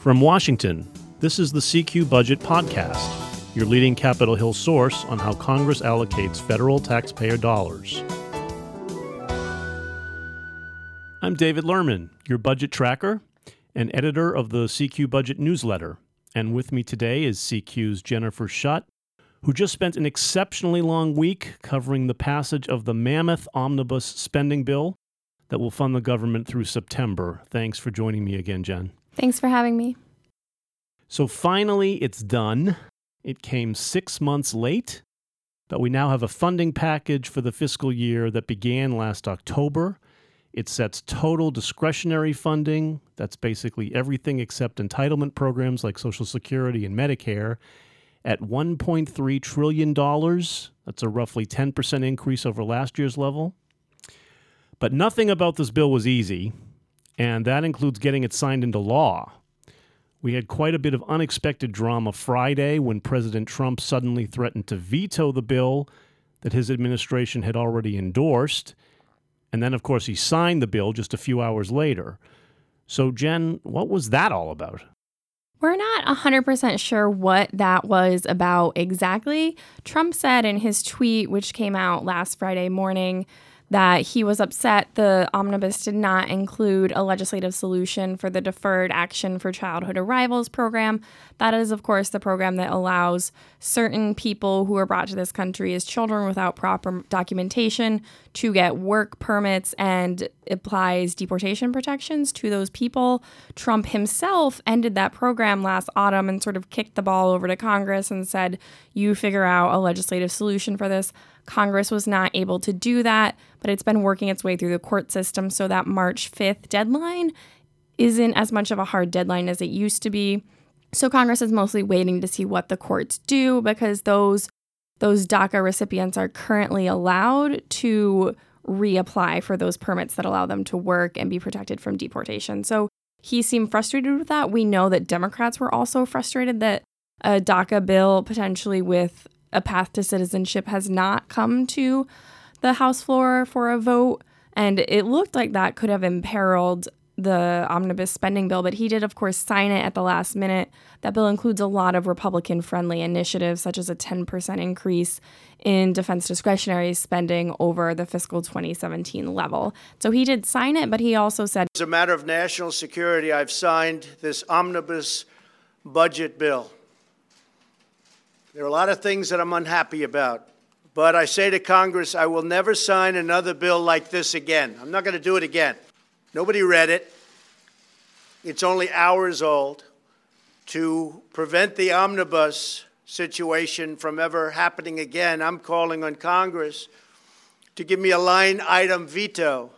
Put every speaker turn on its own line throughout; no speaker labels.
From Washington, this is the CQ Budget Podcast, your leading Capitol Hill source on how Congress allocates federal taxpayer dollars. I'm David Lerman, your budget tracker and editor of the CQ Budget newsletter. And with me today is CQ's Jennifer Shutt, who just spent an exceptionally long week covering the passage of the mammoth omnibus spending bill that will fund the government through September. Thanks for joining me again, Jen.
Thanks for having me.
So finally, it's done. It came six months late, but we now have a funding package for the fiscal year that began last October. It sets total discretionary funding, that's basically everything except entitlement programs like Social Security and Medicare, at $1.3 trillion. That's a roughly 10% increase over last year's level. But nothing about this bill was easy, and that includes getting it signed into law. We had quite a bit of unexpected drama Friday when President Trump suddenly threatened to veto the bill that his administration had already endorsed. And then, of course, he signed the bill just a few hours later. So, Jen, what was that all about?
We're not 100% sure what that was about exactly. Trump said in his tweet, which came out last Friday morning, that he was upset the omnibus did not include a legislative solution for the Deferred Action for Childhood Arrivals program. That is, of course, the program that allows certain people who are brought to this country as children without proper documentation to get work permits and applies deportation protections to those people. Trump himself ended that program last autumn and sort of kicked the ball over to Congress and said, You figure out a legislative solution for this. Congress was not able to do that, but it's been working its way through the court system so that March 5th deadline isn't as much of a hard deadline as it used to be. So Congress is mostly waiting to see what the courts do because those those DACA recipients are currently allowed to reapply for those permits that allow them to work and be protected from deportation. So he seemed frustrated with that. We know that Democrats were also frustrated that a DACA bill potentially with a path to citizenship has not come to the House floor for a vote. And it looked like that could have imperiled the omnibus spending bill, but he did, of course, sign it at the last minute. That bill includes a lot of Republican friendly initiatives, such as a 10% increase in defense discretionary spending over the fiscal 2017 level. So he did sign it, but he also said
As a matter of national security, I've signed this omnibus budget bill. There are a lot of things that I'm unhappy about. But I say to Congress, I will never sign another bill like this again. I'm not going to do it again. Nobody read it. It's only hours old. To prevent the omnibus situation from ever happening again, I'm calling on Congress to give me a line item veto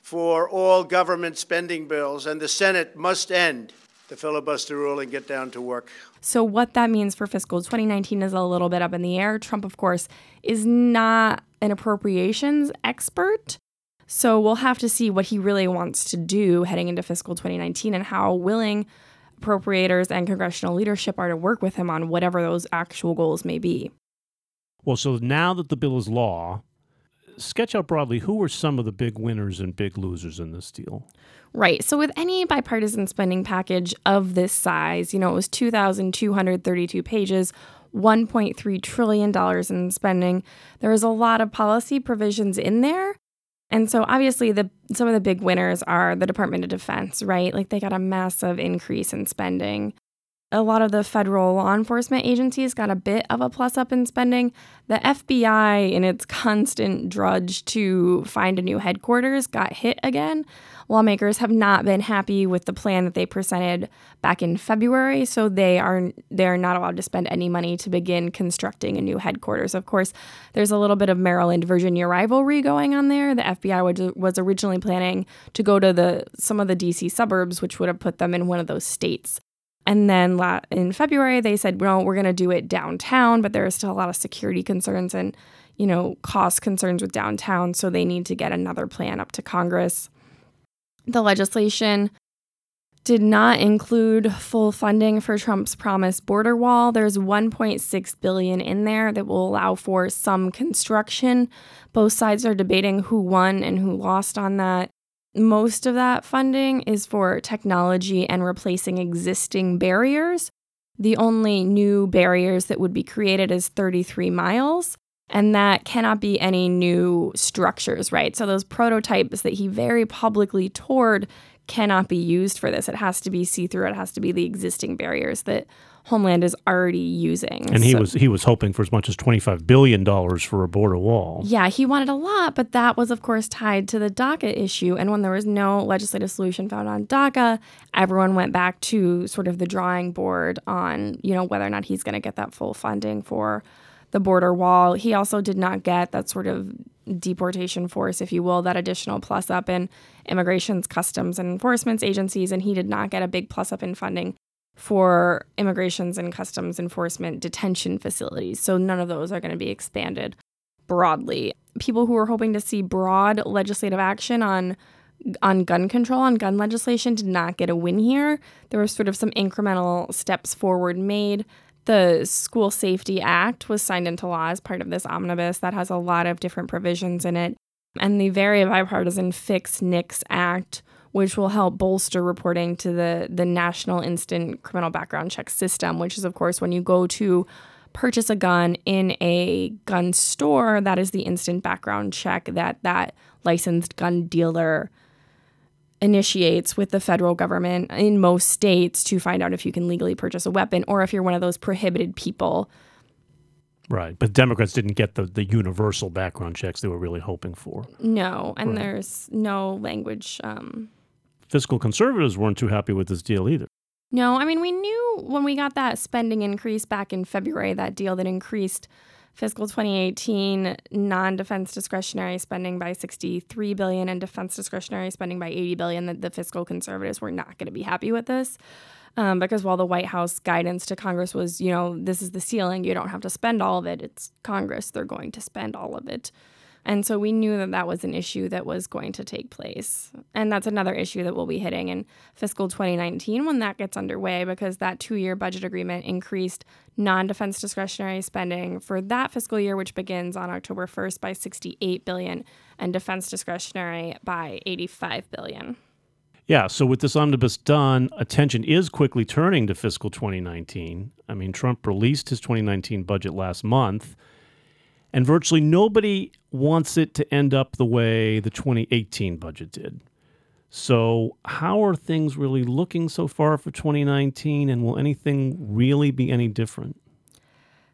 for all government spending bills, and the Senate must end the filibuster rule and get down to work.
So, what that means for fiscal 2019 is a little bit up in the air. Trump, of course, is not an appropriations expert. So, we'll have to see what he really wants to do heading into fiscal 2019 and how willing appropriators and congressional leadership are to work with him on whatever those actual goals may be.
Well, so now that the bill is law, sketch out broadly who were some of the big winners and big losers in this deal.
Right. So, with any bipartisan spending package of this size, you know, it was 2,232 pages, $1.3 trillion in spending. There was a lot of policy provisions in there. And so obviously the some of the big winners are the Department of Defense, right? Like they got a massive increase in spending a lot of the federal law enforcement agencies got a bit of a plus up in spending. The FBI, in its constant drudge to find a new headquarters, got hit again. Lawmakers have not been happy with the plan that they presented back in February, so they are they're not allowed to spend any money to begin constructing a new headquarters. Of course, there's a little bit of Maryland Virginia rivalry going on there. The FBI was originally planning to go to the some of the DC suburbs, which would have put them in one of those states. And then in February, they said, well, we're going to do it downtown, but there are still a lot of security concerns and, you know, cost concerns with downtown. So they need to get another plan up to Congress. The legislation did not include full funding for Trump's promised border wall. There's 1.6 billion in there that will allow for some construction. Both sides are debating who won and who lost on that. Most of that funding is for technology and replacing existing barriers. The only new barriers that would be created is 33 miles, and that cannot be any new structures, right? So those prototypes that he very publicly toured cannot be used for this. It has to be see through. It has to be the existing barriers that Homeland is already using.
And he so, was he was hoping for as much as twenty five billion dollars for a border wall.
Yeah, he wanted a lot, but that was of course tied to the DACA issue. And when there was no legislative solution found on DACA, everyone went back to sort of the drawing board on you know whether or not he's going to get that full funding for the border wall. He also did not get that sort of deportation force, if you will, that additional plus up in immigration's customs and enforcement agencies, and he did not get a big plus up in funding for immigrations and customs enforcement detention facilities. So none of those are going to be expanded broadly. People who were hoping to see broad legislative action on on gun control on gun legislation did not get a win here. There were sort of some incremental steps forward made. The School Safety Act was signed into law as part of this omnibus that has a lot of different provisions in it. And the very bipartisan Fix NICS Act which will help bolster reporting to the, the National Instant Criminal Background Check System, which is, of course, when you go to purchase a gun in a gun store, that is the instant background check that that licensed gun dealer initiates with the federal government in most states to find out if you can legally purchase a weapon or if you're one of those prohibited people.
Right. But Democrats didn't get the, the universal background checks they were really hoping for.
No. And right. there's no language um,
fiscal conservatives weren't too happy with this deal either.
No, I mean, we knew when we got that spending increase back in February, that deal that increased fiscal 2018 non-defense discretionary spending by 63 billion and defense discretionary spending by 80 billion that the fiscal conservatives were not going to be happy with this um, because while the white house guidance to congress was you know this is the ceiling you don't have to spend all of it it's congress they're going to spend all of it and so we knew that that was an issue that was going to take place. And that's another issue that we'll be hitting in fiscal 2019 when that gets underway because that two year budget agreement increased non defense discretionary spending for that fiscal year, which begins on October 1st, by 68 billion and defense discretionary by 85 billion.
Yeah, so with this omnibus done, attention is quickly turning to fiscal 2019. I mean, Trump released his 2019 budget last month and virtually nobody wants it to end up the way the 2018 budget did. So, how are things really looking so far for 2019, and will anything really be any different?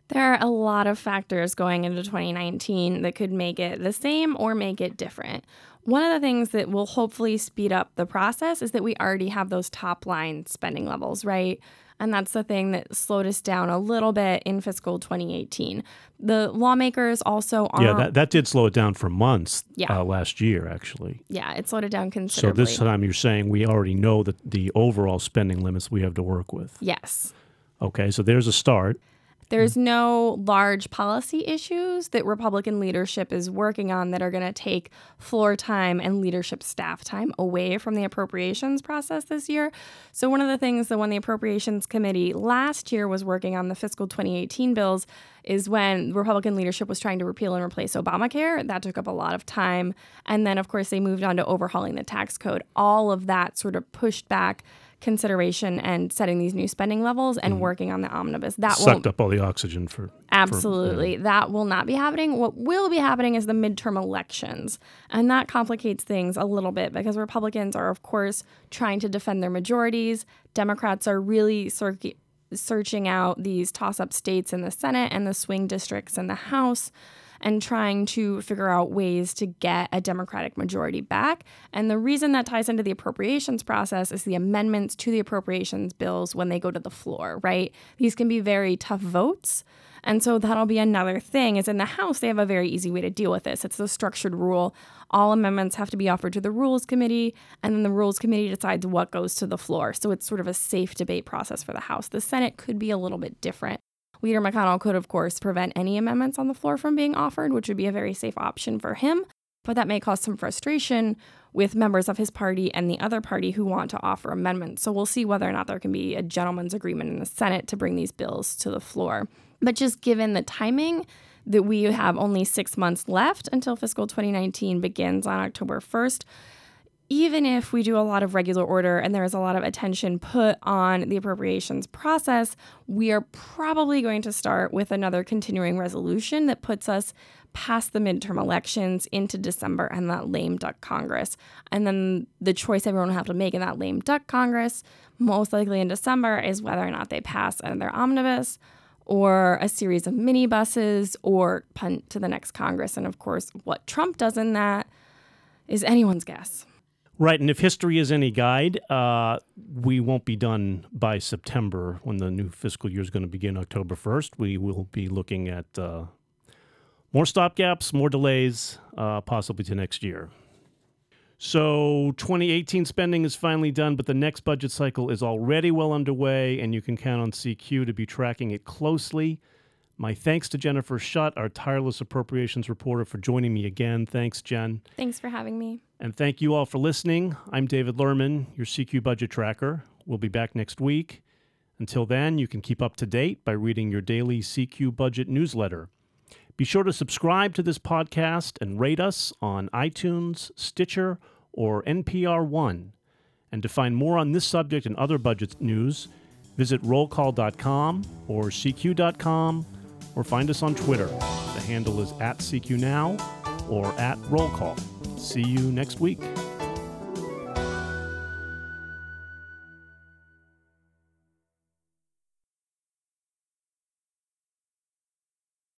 There are a lot of factors going into 2019 that could make it the same or make it different. One of the things that will hopefully speed up the process is that we already have those top line spending levels, right? And that's the thing that slowed us down a little bit in fiscal 2018. The lawmakers also are.
Yeah, that, that did slow it down for months yeah. Uh, last year, actually.
Yeah, it slowed it down considerably.
So this time you're saying we already know that the overall spending limits we have to work with.
Yes.
Okay, so there's a start.
There's hmm. no large policy issues that Republican leadership is working on that are going to take floor time and leadership staff time away from the appropriations process this year. So, one of the things that when the Appropriations Committee last year was working on the fiscal 2018 bills is when Republican leadership was trying to repeal and replace Obamacare. That took up a lot of time. And then, of course, they moved on to overhauling the tax code. All of that sort of pushed back consideration and setting these new spending levels and mm. working on the omnibus. That
sucked up all the oxygen for
absolutely.
For,
yeah. That will not be happening. What will be happening is the midterm elections, and that complicates things a little bit because Republicans are, of course, trying to defend their majorities. Democrats are really searching out these toss-up states in the Senate and the swing districts in the House and trying to figure out ways to get a Democratic majority back. And the reason that ties into the appropriations process is the amendments to the appropriations bills when they go to the floor, right? These can be very tough votes. And so that'll be another thing is in the House, they have a very easy way to deal with this. It's the structured rule. All amendments have to be offered to the Rules Committee, and then the Rules Committee decides what goes to the floor. So it's sort of a safe debate process for the House. The Senate could be a little bit different. Leader McConnell could, of course, prevent any amendments on the floor from being offered, which would be a very safe option for him. But that may cause some frustration with members of his party and the other party who want to offer amendments. So we'll see whether or not there can be a gentleman's agreement in the Senate to bring these bills to the floor. But just given the timing, that we have only six months left until fiscal 2019 begins on October 1st even if we do a lot of regular order and there is a lot of attention put on the appropriations process, we are probably going to start with another continuing resolution that puts us past the midterm elections into December and that lame duck Congress. And then the choice everyone will have to make in that lame duck Congress, most likely in December, is whether or not they pass another omnibus or a series of minibuses or punt to the next Congress. And of course, what Trump does in that is anyone's guess.
Right, and if history is any guide, uh, we won't be done by September when the new fiscal year is going to begin October 1st. We will be looking at uh, more stopgaps, more delays, uh, possibly to next year. So 2018 spending is finally done, but the next budget cycle is already well underway, and you can count on CQ to be tracking it closely. My thanks to Jennifer Shutt, our tireless appropriations reporter, for joining me again. Thanks, Jen.
Thanks for having me.
And thank you all for listening. I'm David Lerman, your CQ budget tracker. We'll be back next week. Until then, you can keep up to date by reading your daily CQ budget newsletter. Be sure to subscribe to this podcast and rate us on iTunes, Stitcher, or NPR One. And to find more on this subject and other budget news, visit rollcall.com or CQ.com or find us on Twitter. The handle is at CQ Now or at Roll Call. See you next week.